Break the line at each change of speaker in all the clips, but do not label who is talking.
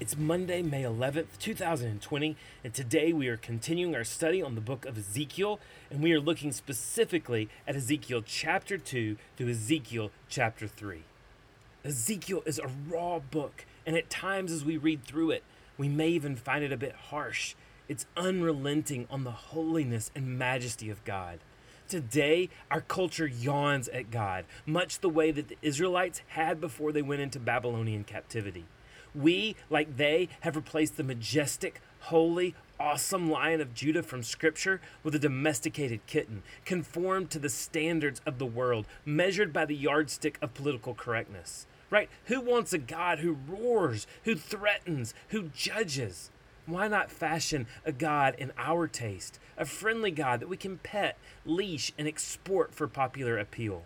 It's Monday, May 11th, 2020, and today we are continuing our study on the book of Ezekiel, and we are looking specifically at Ezekiel chapter 2 through Ezekiel chapter 3. Ezekiel is a raw book, and at times as we read through it, we may even find it a bit harsh. It's unrelenting on the holiness and majesty of God. Today, our culture yawns at God, much the way that the Israelites had before they went into Babylonian captivity. We, like they, have replaced the majestic, holy, awesome lion of Judah from Scripture with a domesticated kitten, conformed to the standards of the world, measured by the yardstick of political correctness. Right? Who wants a God who roars, who threatens, who judges? Why not fashion a God in our taste, a friendly God that we can pet, leash, and export for popular appeal?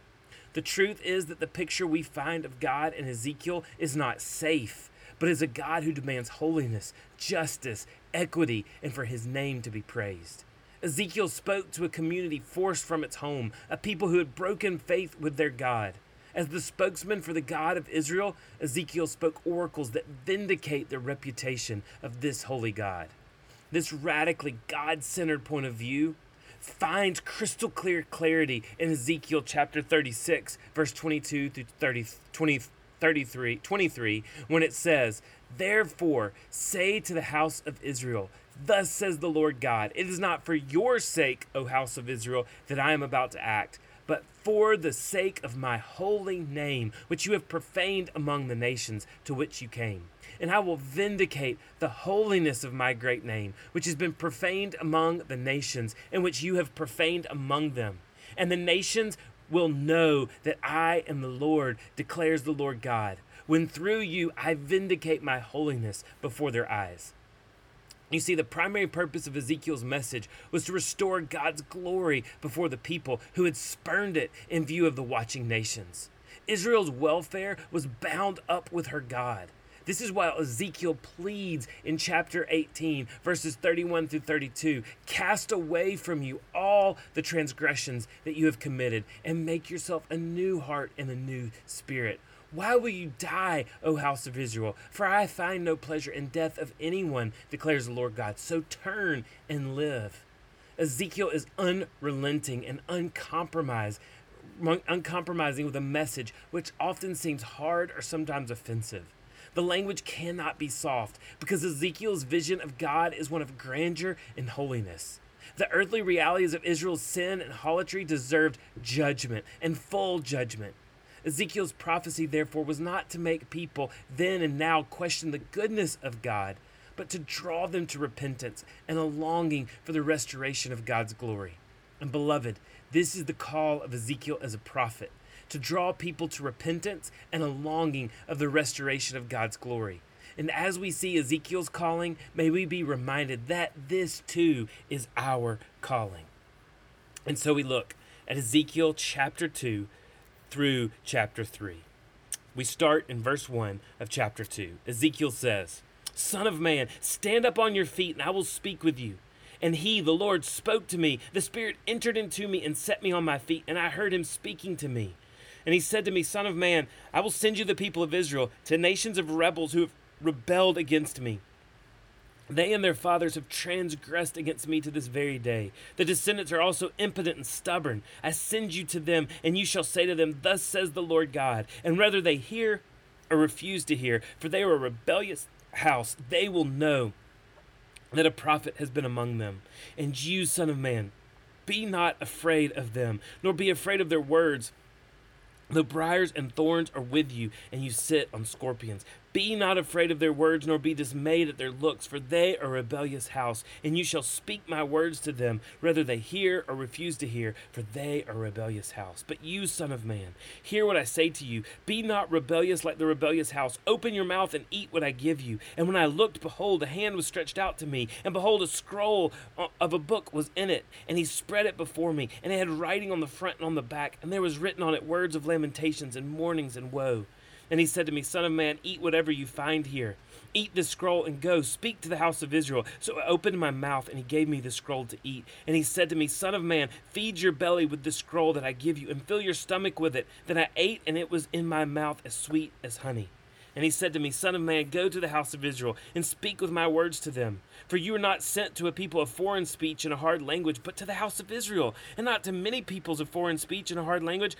The truth is that the picture we find of God in Ezekiel is not safe but is a God who demands holiness, justice, equity, and for his name to be praised. Ezekiel spoke to a community forced from its home, a people who had broken faith with their God. As the spokesman for the God of Israel, Ezekiel spoke oracles that vindicate the reputation of this holy God. This radically God centered point of view finds crystal clear clarity in Ezekiel chapter 36, verse 22 through 30, 20, 33, 23, when it says, Therefore, say to the house of Israel, Thus says the Lord God, It is not for your sake, O house of Israel, that I am about to act, but for the sake of my holy name, which you have profaned among the nations to which you came. And I will vindicate the holiness of my great name, which has been profaned among the nations, and which you have profaned among them. And the nations will know that I am the Lord, declares the Lord God, when through you I vindicate my holiness before their eyes. You see, the primary purpose of Ezekiel's message was to restore God's glory before the people who had spurned it in view of the watching nations. Israel's welfare was bound up with her God. This is why Ezekiel pleads in chapter 18, verses 31 through 32 Cast away from you all the transgressions that you have committed, and make yourself a new heart and a new spirit. Why will you die, O house of Israel? For I find no pleasure in death of anyone, declares the Lord God. So turn and live. Ezekiel is unrelenting and uncompromised, uncompromising with a message which often seems hard or sometimes offensive. The language cannot be soft because Ezekiel's vision of God is one of grandeur and holiness. The earthly realities of Israel's sin and harlotry deserved judgment and full judgment. Ezekiel's prophecy, therefore, was not to make people then and now question the goodness of God, but to draw them to repentance and a longing for the restoration of God's glory. And beloved, this is the call of Ezekiel as a prophet to draw people to repentance and a longing of the restoration of God's glory. And as we see Ezekiel's calling, may we be reminded that this too is our calling. And so we look at Ezekiel chapter 2 through chapter 3. We start in verse 1 of chapter 2. Ezekiel says, Son of man, stand up on your feet, and I will speak with you. And he, the Lord, spoke to me. The Spirit entered into me and set me on my feet, and I heard him speaking to me. And he said to me, Son of man, I will send you the people of Israel to nations of rebels who have rebelled against me. They and their fathers have transgressed against me to this very day. The descendants are also impotent and stubborn. I send you to them, and you shall say to them, Thus says the Lord God. And whether they hear or refuse to hear, for they are a rebellious house, they will know that a prophet has been among them. And you, Son of Man, be not afraid of them, nor be afraid of their words the briars and thorns are with you, and you sit on scorpions. Be not afraid of their words, nor be dismayed at their looks, for they are a rebellious house, and you shall speak my words to them, whether they hear or refuse to hear, for they are a rebellious house. But you, Son of Man, hear what I say to you. Be not rebellious like the rebellious house. Open your mouth and eat what I give you. And when I looked, behold, a hand was stretched out to me, and behold, a scroll of a book was in it, and he spread it before me, and it had writing on the front and on the back, and there was written on it words of lamentations and mournings and woe. And he said to me, Son of man, eat whatever you find here. Eat the scroll and go. Speak to the house of Israel. So I opened my mouth, and he gave me the scroll to eat. And he said to me, Son of man, feed your belly with the scroll that I give you, and fill your stomach with it. Then I ate, and it was in my mouth as sweet as honey. And he said to me, Son of man, go to the house of Israel, and speak with my words to them. For you are not sent to a people of foreign speech and a hard language, but to the house of Israel, and not to many peoples of foreign speech and a hard language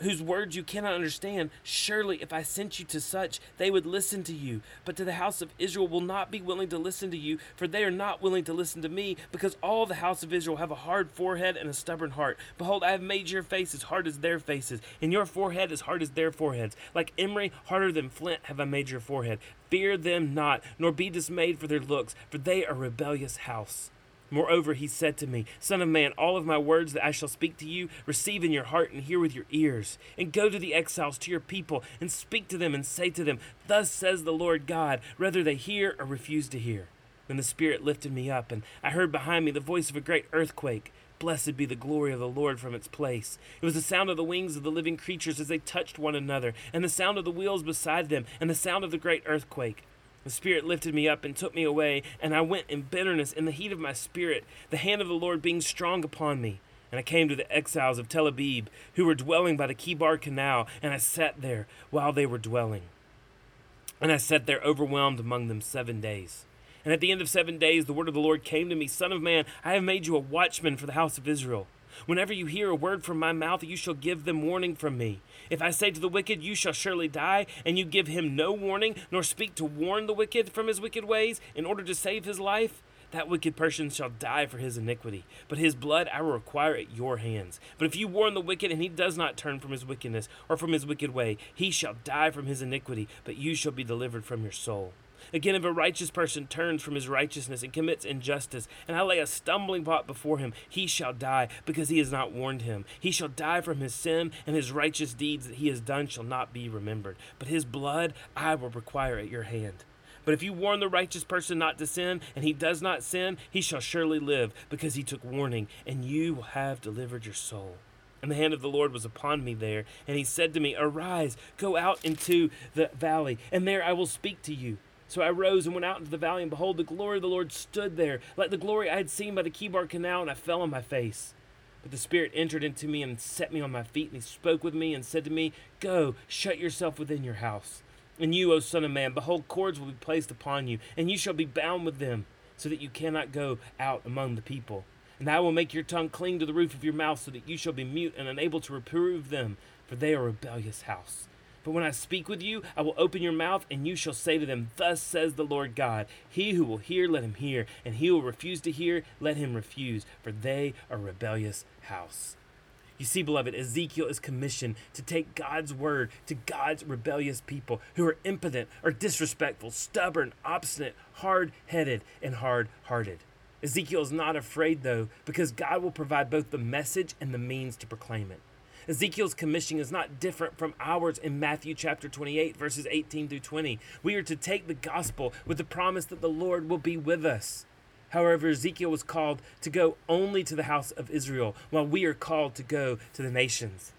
whose words you cannot understand. Surely, if I sent you to such, they would listen to you. But to the house of Israel will not be willing to listen to you, for they are not willing to listen to me, because all the house of Israel have a hard forehead and a stubborn heart. Behold, I have made your face as hard as their faces, and your forehead as hard as their foreheads. Like emery, harder than flint, have I made your forehead. Fear them not, nor be dismayed for their looks, for they are a rebellious house. Moreover, he said to me, Son of man, all of my words that I shall speak to you, receive in your heart and hear with your ears. And go to the exiles, to your people, and speak to them, and say to them, Thus says the Lord God, whether they hear or refuse to hear. Then the Spirit lifted me up, and I heard behind me the voice of a great earthquake. Blessed be the glory of the Lord from its place. It was the sound of the wings of the living creatures as they touched one another, and the sound of the wheels beside them, and the sound of the great earthquake. The Spirit lifted me up and took me away, and I went in bitterness in the heat of my spirit, the hand of the Lord being strong upon me. And I came to the exiles of Tel Abib, who were dwelling by the Chebar Canal, and I sat there while they were dwelling. And I sat there overwhelmed among them seven days. And at the end of seven days, the word of the Lord came to me Son of man, I have made you a watchman for the house of Israel. Whenever you hear a word from my mouth, you shall give them warning from me. If I say to the wicked, You shall surely die, and you give him no warning, nor speak to warn the wicked from his wicked ways, in order to save his life, that wicked person shall die for his iniquity, but his blood I will require at your hands. But if you warn the wicked, and he does not turn from his wickedness or from his wicked way, he shall die from his iniquity, but you shall be delivered from your soul. Again, if a righteous person turns from his righteousness and commits injustice, and I lay a stumbling block before him, he shall die, because he has not warned him. He shall die from his sin, and his righteous deeds that he has done shall not be remembered. But his blood I will require at your hand. But if you warn the righteous person not to sin, and he does not sin, he shall surely live, because he took warning, and you will have delivered your soul. And the hand of the Lord was upon me there, and he said to me, Arise, go out into the valley, and there I will speak to you. So I rose and went out into the valley, and behold, the glory of the Lord stood there, like the glory I had seen by the Chebar Canal, and I fell on my face. But the Spirit entered into me and set me on my feet, and he spoke with me and said to me, Go, shut yourself within your house. And you, O Son of Man, behold, cords will be placed upon you, and you shall be bound with them, so that you cannot go out among the people. And I will make your tongue cling to the roof of your mouth, so that you shall be mute and unable to reprove them, for they are a rebellious house. But when I speak with you, I will open your mouth, and you shall say to them, Thus says the Lord God He who will hear, let him hear, and he who will refuse to hear, let him refuse, for they are rebellious house. You see, beloved, Ezekiel is commissioned to take God's word to God's rebellious people who are impotent or disrespectful, stubborn, obstinate, hard headed, and hard hearted. Ezekiel is not afraid, though, because God will provide both the message and the means to proclaim it. Ezekiel's commissioning is not different from ours in Matthew chapter 28, verses 18 through 20. We are to take the gospel with the promise that the Lord will be with us. However, Ezekiel was called to go only to the house of Israel, while we are called to go to the nations.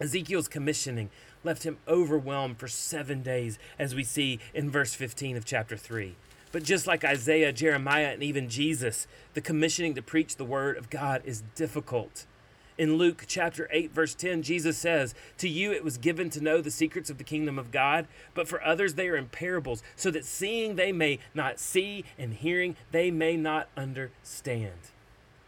Ezekiel's commissioning left him overwhelmed for seven days, as we see in verse 15 of chapter 3. But just like Isaiah, Jeremiah, and even Jesus, the commissioning to preach the word of God is difficult. In Luke chapter 8, verse 10, Jesus says, To you it was given to know the secrets of the kingdom of God, but for others they are in parables, so that seeing they may not see, and hearing they may not understand.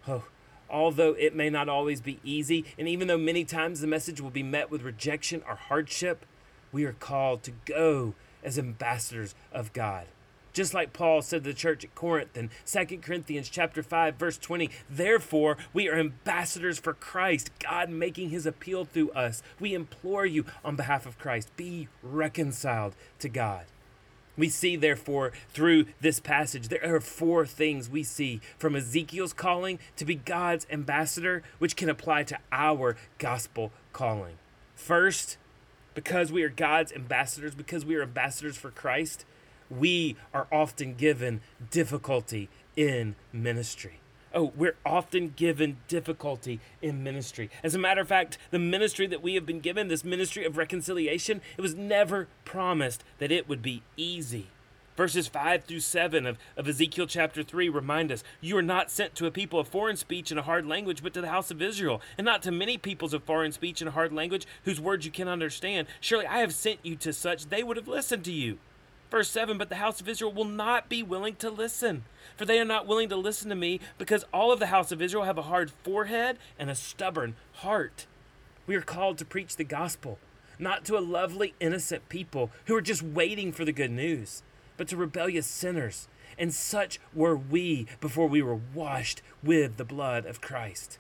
Oh, although it may not always be easy, and even though many times the message will be met with rejection or hardship, we are called to go as ambassadors of God. Just like Paul said to the church at Corinth in 2 Corinthians chapter 5 verse 20, therefore we are ambassadors for Christ, God making his appeal through us. We implore you on behalf of Christ, be reconciled to God. We see, therefore, through this passage, there are four things we see from Ezekiel's calling to be God's ambassador, which can apply to our gospel calling. First, because we are God's ambassadors, because we are ambassadors for Christ, we are often given difficulty in ministry. Oh, we're often given difficulty in ministry. As a matter of fact, the ministry that we have been given, this ministry of reconciliation, it was never promised that it would be easy. Verses 5 through 7 of, of Ezekiel chapter 3 remind us You are not sent to a people of foreign speech and a hard language, but to the house of Israel, and not to many peoples of foreign speech and a hard language whose words you cannot understand. Surely I have sent you to such, they would have listened to you. Verse 7 But the house of Israel will not be willing to listen, for they are not willing to listen to me, because all of the house of Israel have a hard forehead and a stubborn heart. We are called to preach the gospel, not to a lovely, innocent people who are just waiting for the good news, but to rebellious sinners. And such were we before we were washed with the blood of Christ.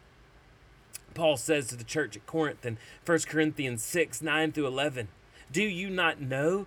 Paul says to the church at Corinth in 1 Corinthians 6 9 through 11, Do you not know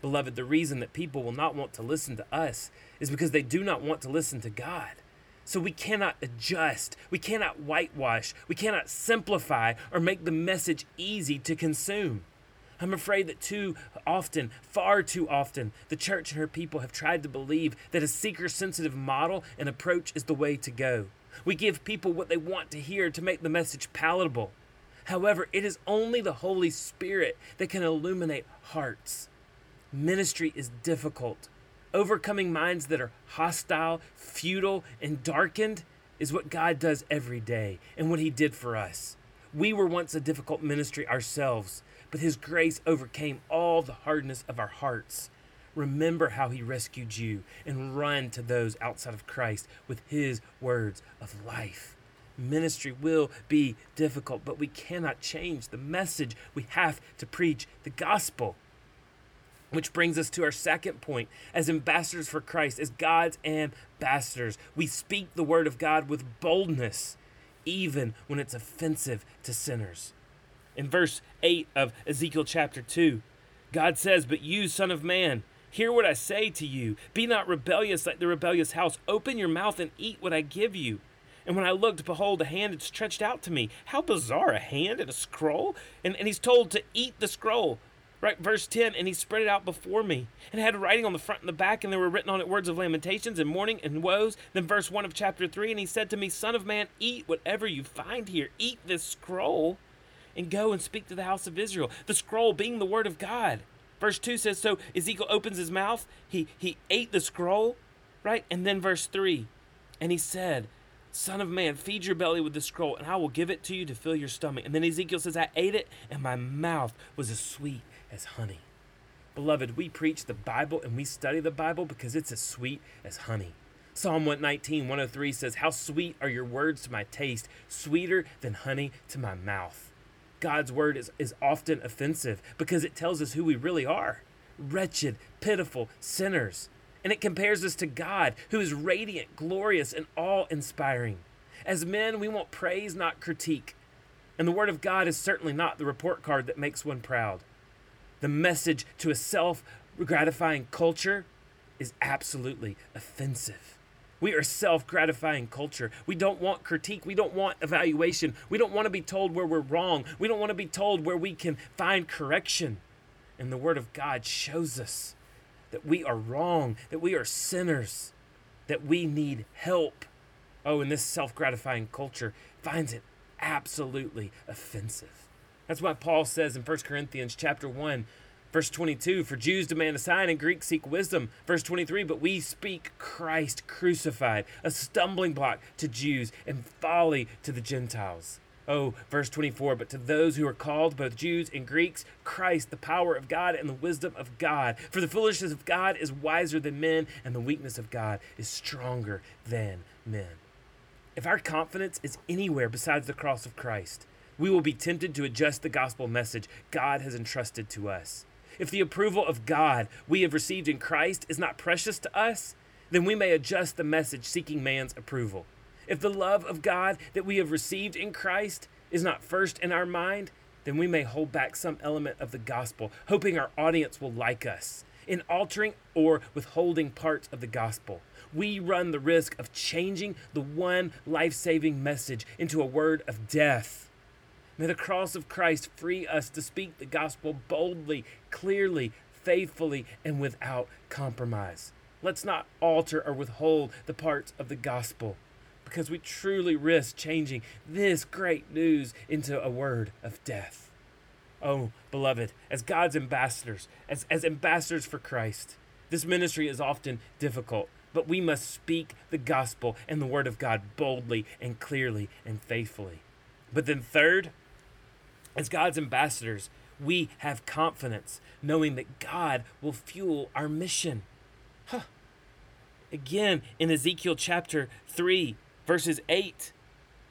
Beloved, the reason that people will not want to listen to us is because they do not want to listen to God. So we cannot adjust, we cannot whitewash, we cannot simplify or make the message easy to consume. I'm afraid that too often, far too often, the church and her people have tried to believe that a seeker sensitive model and approach is the way to go. We give people what they want to hear to make the message palatable. However, it is only the Holy Spirit that can illuminate hearts. Ministry is difficult. Overcoming minds that are hostile, futile, and darkened is what God does every day and what He did for us. We were once a difficult ministry ourselves, but His grace overcame all the hardness of our hearts. Remember how He rescued you and run to those outside of Christ with His words of life. Ministry will be difficult, but we cannot change the message. We have to preach the gospel. Which brings us to our second point. As ambassadors for Christ, as God's ambassadors, we speak the word of God with boldness, even when it's offensive to sinners. In verse 8 of Ezekiel chapter 2, God says, But you, Son of Man, hear what I say to you. Be not rebellious like the rebellious house. Open your mouth and eat what I give you. And when I looked, behold, a hand had stretched out to me. How bizarre, a hand and a scroll? And, and he's told to eat the scroll. Right, verse 10, and he spread it out before me, and had writing on the front and the back, and there were written on it words of lamentations and mourning and woes. Then verse 1 of chapter 3, and he said to me, Son of man, eat whatever you find here, eat this scroll, and go and speak to the house of Israel. The scroll being the word of God. Verse 2 says, So Ezekiel opens his mouth, he, he ate the scroll, right? And then verse 3, and he said, Son of man, feed your belly with the scroll, and I will give it to you to fill your stomach. And then Ezekiel says, I ate it, and my mouth was as sweet as honey. Beloved, we preach the Bible and we study the Bible because it's as sweet as honey. Psalm 119, 103 says, How sweet are your words to my taste, sweeter than honey to my mouth. God's word is, is often offensive because it tells us who we really are wretched, pitiful sinners. And it compares us to God, who is radiant, glorious, and awe inspiring. As men, we want praise, not critique. And the Word of God is certainly not the report card that makes one proud the message to a self gratifying culture is absolutely offensive. We are self gratifying culture. We don't want critique. We don't want evaluation. We don't want to be told where we're wrong. We don't want to be told where we can find correction. And the Word of God shows us that we are wrong, that we are sinners, that we need help. Oh, and this self gratifying culture finds it absolutely offensive. That's why Paul says in 1 Corinthians chapter 1, Verse 22 For Jews demand a sign and Greeks seek wisdom. Verse 23 But we speak Christ crucified, a stumbling block to Jews and folly to the Gentiles. Oh, verse 24, but to those who are called, both Jews and Greeks, Christ, the power of God and the wisdom of God. For the foolishness of God is wiser than men, and the weakness of God is stronger than men. If our confidence is anywhere besides the cross of Christ, we will be tempted to adjust the gospel message God has entrusted to us. If the approval of God we have received in Christ is not precious to us, then we may adjust the message seeking man's approval. If the love of God that we have received in Christ is not first in our mind, then we may hold back some element of the gospel, hoping our audience will like us. In altering or withholding parts of the gospel, we run the risk of changing the one life saving message into a word of death. May the cross of Christ free us to speak the gospel boldly, clearly, faithfully, and without compromise. Let's not alter or withhold the parts of the gospel because we truly risk changing this great news into a word of death. Oh, beloved, as God's ambassadors, as, as ambassadors for Christ, this ministry is often difficult, but we must speak the gospel and the word of God boldly and clearly and faithfully. But then, third, as God's ambassadors, we have confidence knowing that God will fuel our mission. Huh. Again, in Ezekiel chapter 3, verses 8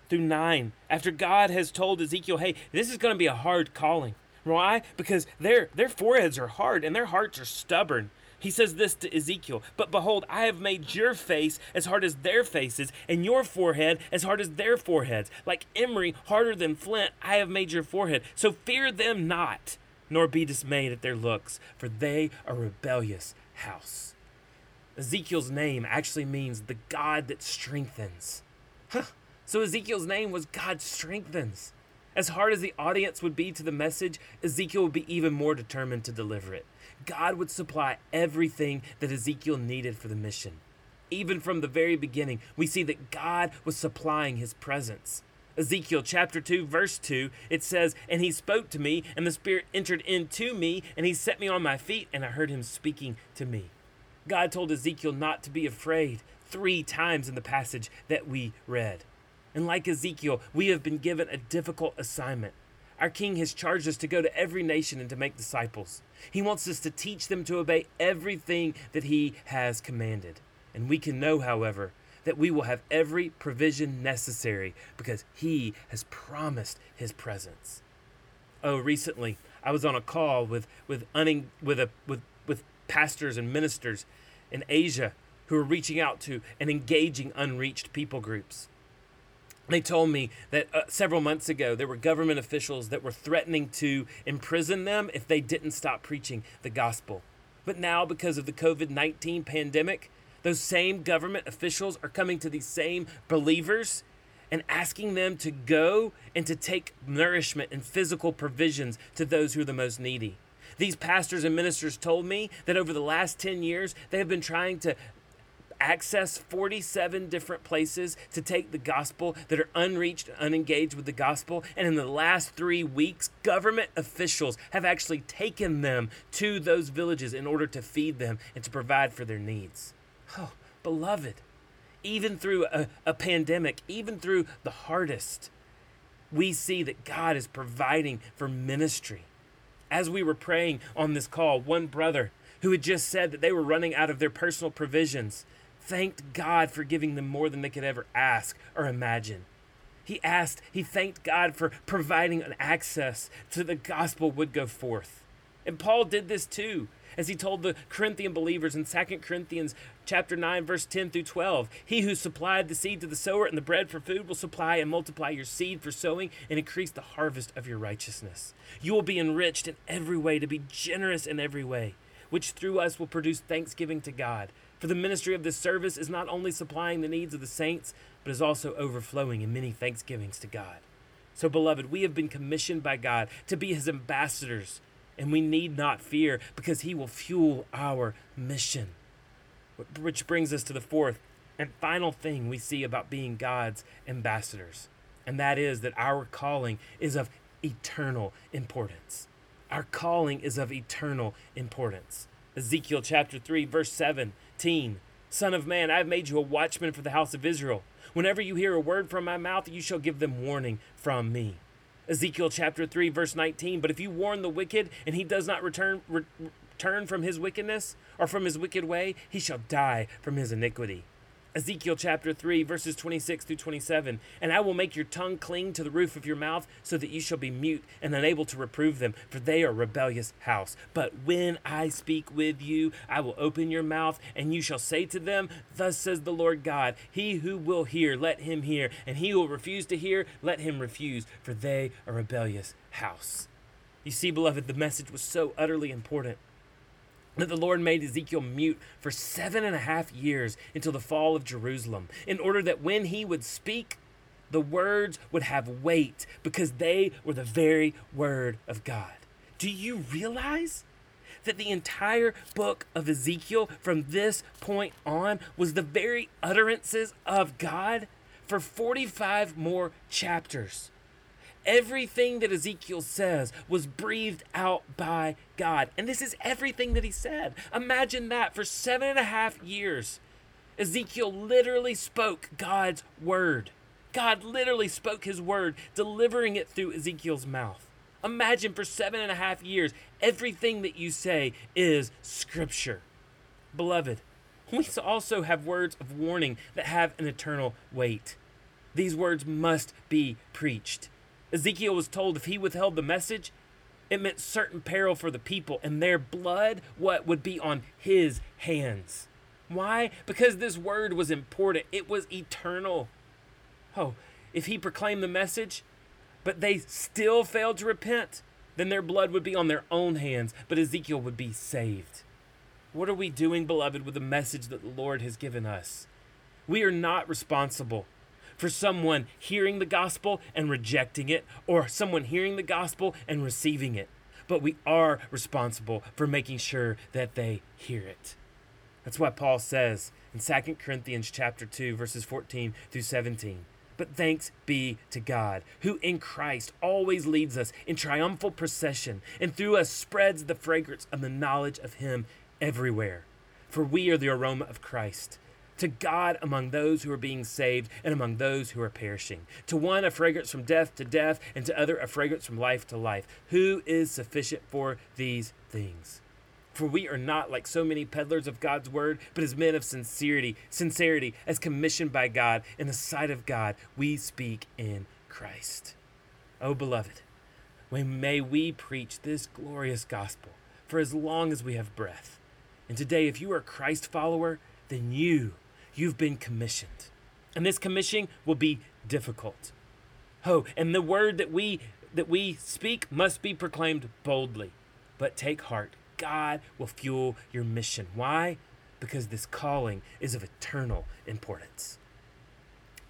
through 9, after God has told Ezekiel, hey, this is going to be a hard calling. Why? Because their, their foreheads are hard and their hearts are stubborn. He says this to Ezekiel But behold, I have made your face as hard as their faces, and your forehead as hard as their foreheads. Like emery, harder than flint, I have made your forehead. So fear them not, nor be dismayed at their looks, for they are rebellious house. Ezekiel's name actually means the God that strengthens. Huh. So Ezekiel's name was God strengthens. As hard as the audience would be to the message, Ezekiel would be even more determined to deliver it. God would supply everything that Ezekiel needed for the mission. Even from the very beginning, we see that God was supplying his presence. Ezekiel chapter 2, verse 2, it says, And he spoke to me, and the Spirit entered into me, and he set me on my feet, and I heard him speaking to me. God told Ezekiel not to be afraid three times in the passage that we read. And like Ezekiel, we have been given a difficult assignment. Our King has charged us to go to every nation and to make disciples. He wants us to teach them to obey everything that He has commanded. And we can know, however, that we will have every provision necessary because He has promised His presence. Oh, recently I was on a call with with with a with with pastors and ministers in Asia who are reaching out to and engaging unreached people groups. They told me that uh, several months ago there were government officials that were threatening to imprison them if they didn't stop preaching the gospel. But now, because of the COVID 19 pandemic, those same government officials are coming to these same believers and asking them to go and to take nourishment and physical provisions to those who are the most needy. These pastors and ministers told me that over the last 10 years, they have been trying to access 47 different places to take the gospel that are unreached, unengaged with the gospel. And in the last three weeks, government officials have actually taken them to those villages in order to feed them and to provide for their needs. Oh, beloved, even through a, a pandemic, even through the hardest, we see that God is providing for ministry. As we were praying on this call, one brother who had just said that they were running out of their personal provisions thanked God for giving them more than they could ever ask or imagine. He asked, he thanked God for providing an access to the gospel would go forth. And Paul did this too, as he told the Corinthian believers in 2 Corinthians chapter 9 verse 10 through 12, he who supplied the seed to the sower and the bread for food will supply and multiply your seed for sowing and increase the harvest of your righteousness. You will be enriched in every way to be generous in every way, which through us will produce thanksgiving to God. For the ministry of this service is not only supplying the needs of the saints, but is also overflowing in many thanksgivings to God. So, beloved, we have been commissioned by God to be his ambassadors, and we need not fear because he will fuel our mission. Which brings us to the fourth and final thing we see about being God's ambassadors, and that is that our calling is of eternal importance. Our calling is of eternal importance. Ezekiel chapter 3, verse 17 Son of man, I have made you a watchman for the house of Israel. Whenever you hear a word from my mouth, you shall give them warning from me. Ezekiel chapter 3, verse 19 But if you warn the wicked, and he does not return, re- turn from his wickedness, or from his wicked way, he shall die from his iniquity. Ezekiel chapter 3, verses 26 through 27. And I will make your tongue cling to the roof of your mouth, so that you shall be mute and unable to reprove them, for they are a rebellious house. But when I speak with you, I will open your mouth, and you shall say to them, Thus says the Lord God, He who will hear, let him hear, and he who will refuse to hear, let him refuse, for they are rebellious house. You see, beloved, the message was so utterly important that the Lord made Ezekiel mute for seven and a half years until the fall of Jerusalem, in order that when he would speak, the words would have weight because they were the very word of God. Do you realize that the entire book of Ezekiel from this point on was the very utterances of God for 45 more chapters? Everything that Ezekiel says was breathed out by God. And this is everything that he said. Imagine that for seven and a half years, Ezekiel literally spoke God's word. God literally spoke his word, delivering it through Ezekiel's mouth. Imagine for seven and a half years, everything that you say is scripture. Beloved, we also have words of warning that have an eternal weight. These words must be preached. Ezekiel was told if he withheld the message, it meant certain peril for the people and their blood what would be on his hands. Why? Because this word was important. It was eternal. Oh, if he proclaimed the message, but they still failed to repent, then their blood would be on their own hands, but Ezekiel would be saved. What are we doing, beloved, with the message that the Lord has given us? We are not responsible for someone hearing the gospel and rejecting it, or someone hearing the gospel and receiving it. But we are responsible for making sure that they hear it. That's what Paul says in 2 Corinthians chapter 2 verses 14 through 17. But thanks be to God, who in Christ always leads us in triumphal procession, and through us spreads the fragrance of the knowledge of Him everywhere. For we are the aroma of Christ to God among those who are being saved and among those who are perishing. To one, a fragrance from death to death, and to other, a fragrance from life to life. Who is sufficient for these things? For we are not like so many peddlers of God's word, but as men of sincerity, sincerity, as commissioned by God, in the sight of God, we speak in Christ. Oh, beloved, may we preach this glorious gospel for as long as we have breath. And today, if you are a Christ follower, then you You've been commissioned. And this commissioning will be difficult. Oh, and the word that we that we speak must be proclaimed boldly. But take heart. God will fuel your mission. Why? Because this calling is of eternal importance.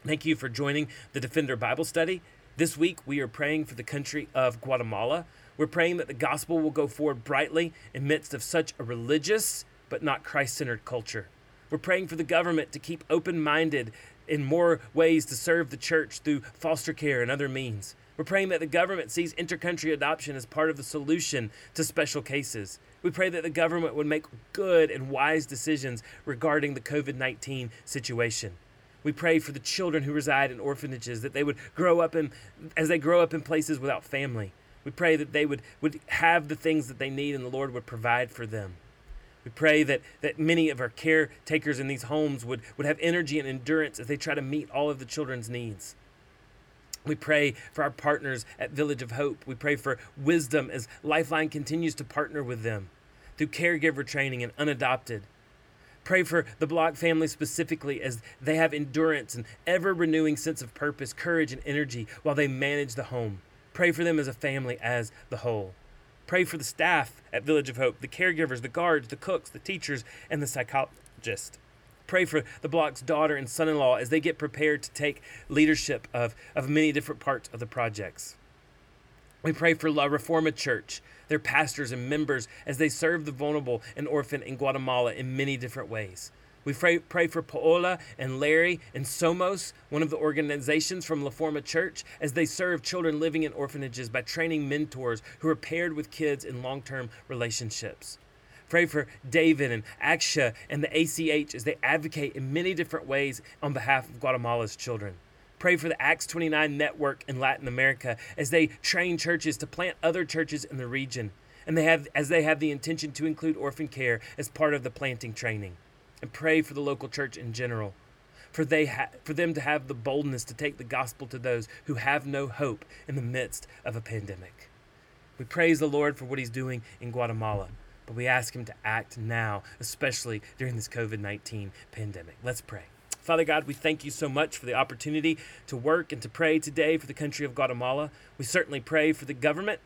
Thank you for joining the Defender Bible Study. This week we are praying for the country of Guatemala. We're praying that the gospel will go forward brightly in midst of such a religious but not Christ-centered culture. We're praying for the government to keep open minded in more ways to serve the church through foster care and other means. We're praying that the government sees intercountry adoption as part of the solution to special cases. We pray that the government would make good and wise decisions regarding the COVID 19 situation. We pray for the children who reside in orphanages that they would grow up in, as they grow up in places without family. We pray that they would, would have the things that they need and the Lord would provide for them. We pray that, that many of our caretakers in these homes would, would have energy and endurance as they try to meet all of the children's needs. We pray for our partners at Village of Hope. We pray for wisdom as Lifeline continues to partner with them through caregiver training and unadopted. Pray for the Block family specifically as they have endurance and ever renewing sense of purpose, courage, and energy while they manage the home. Pray for them as a family as the whole. Pray for the staff at Village of Hope, the caregivers, the guards, the cooks, the teachers, and the psychologist. Pray for the block's daughter and son in law as they get prepared to take leadership of, of many different parts of the projects. We pray for La Reforma Church, their pastors and members, as they serve the vulnerable and orphan in Guatemala in many different ways. We pray, pray for Paola and Larry and Somos, one of the organizations from La Forma Church, as they serve children living in orphanages by training mentors who are paired with kids in long term relationships. Pray for David and Aksha and the ACH as they advocate in many different ways on behalf of Guatemala's children. Pray for the Acts 29 network in Latin America as they train churches to plant other churches in the region, and they have as they have the intention to include orphan care as part of the planting training and pray for the local church in general, for, they ha- for them to have the boldness to take the gospel to those who have no hope in the midst of a pandemic. We praise the Lord for what He's doing in Guatemala, but we ask Him to act now, especially during this COVID 19 pandemic. Let's pray. Father God, we thank you so much for the opportunity to work and to pray today for the country of Guatemala. We certainly pray for the government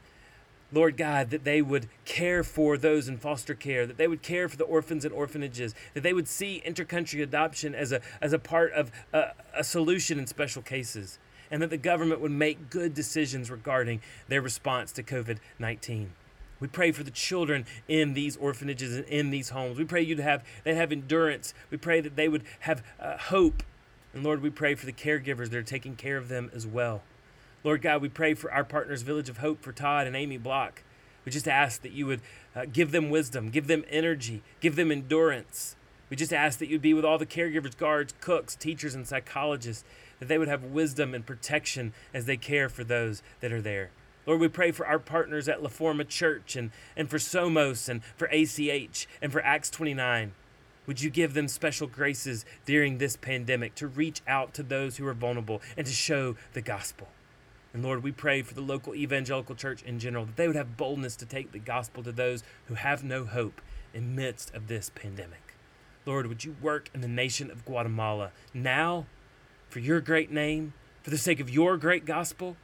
Lord God, that they would care for those in foster care, that they would care for the orphans and orphanages, that they would see intercountry adoption as a, as a part of a, a solution in special cases, and that the government would make good decisions regarding their response to COVID 19. We pray for the children in these orphanages and in these homes. We pray you'd have they have endurance. We pray that they would have uh, hope. And Lord, we pray for the caregivers that are taking care of them as well. Lord God, we pray for our partners, Village of Hope, for Todd and Amy Block. We just ask that you would uh, give them wisdom, give them energy, give them endurance. We just ask that you'd be with all the caregivers, guards, cooks, teachers, and psychologists, that they would have wisdom and protection as they care for those that are there. Lord, we pray for our partners at La Forma Church and, and for Somos and for ACH and for Acts 29. Would you give them special graces during this pandemic to reach out to those who are vulnerable and to show the gospel? And Lord, we pray for the local evangelical church in general that they would have boldness to take the gospel to those who have no hope in midst of this pandemic. Lord, would you work in the nation of Guatemala now for your great name, for the sake of your great gospel?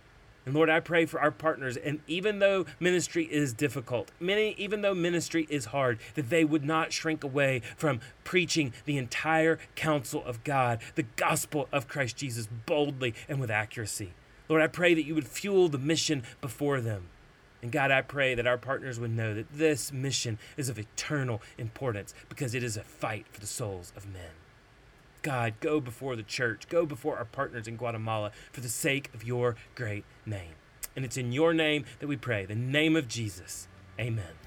And Lord, I pray for our partners, and even though ministry is difficult, many, even though ministry is hard, that they would not shrink away from preaching the entire counsel of God, the gospel of Christ Jesus, boldly and with accuracy. Lord, I pray that you would fuel the mission before them. And God, I pray that our partners would know that this mission is of eternal importance because it is a fight for the souls of men. God, go before the church, go before our partners in Guatemala for the sake of your great name. And it's in your name that we pray, the name of Jesus. Amen.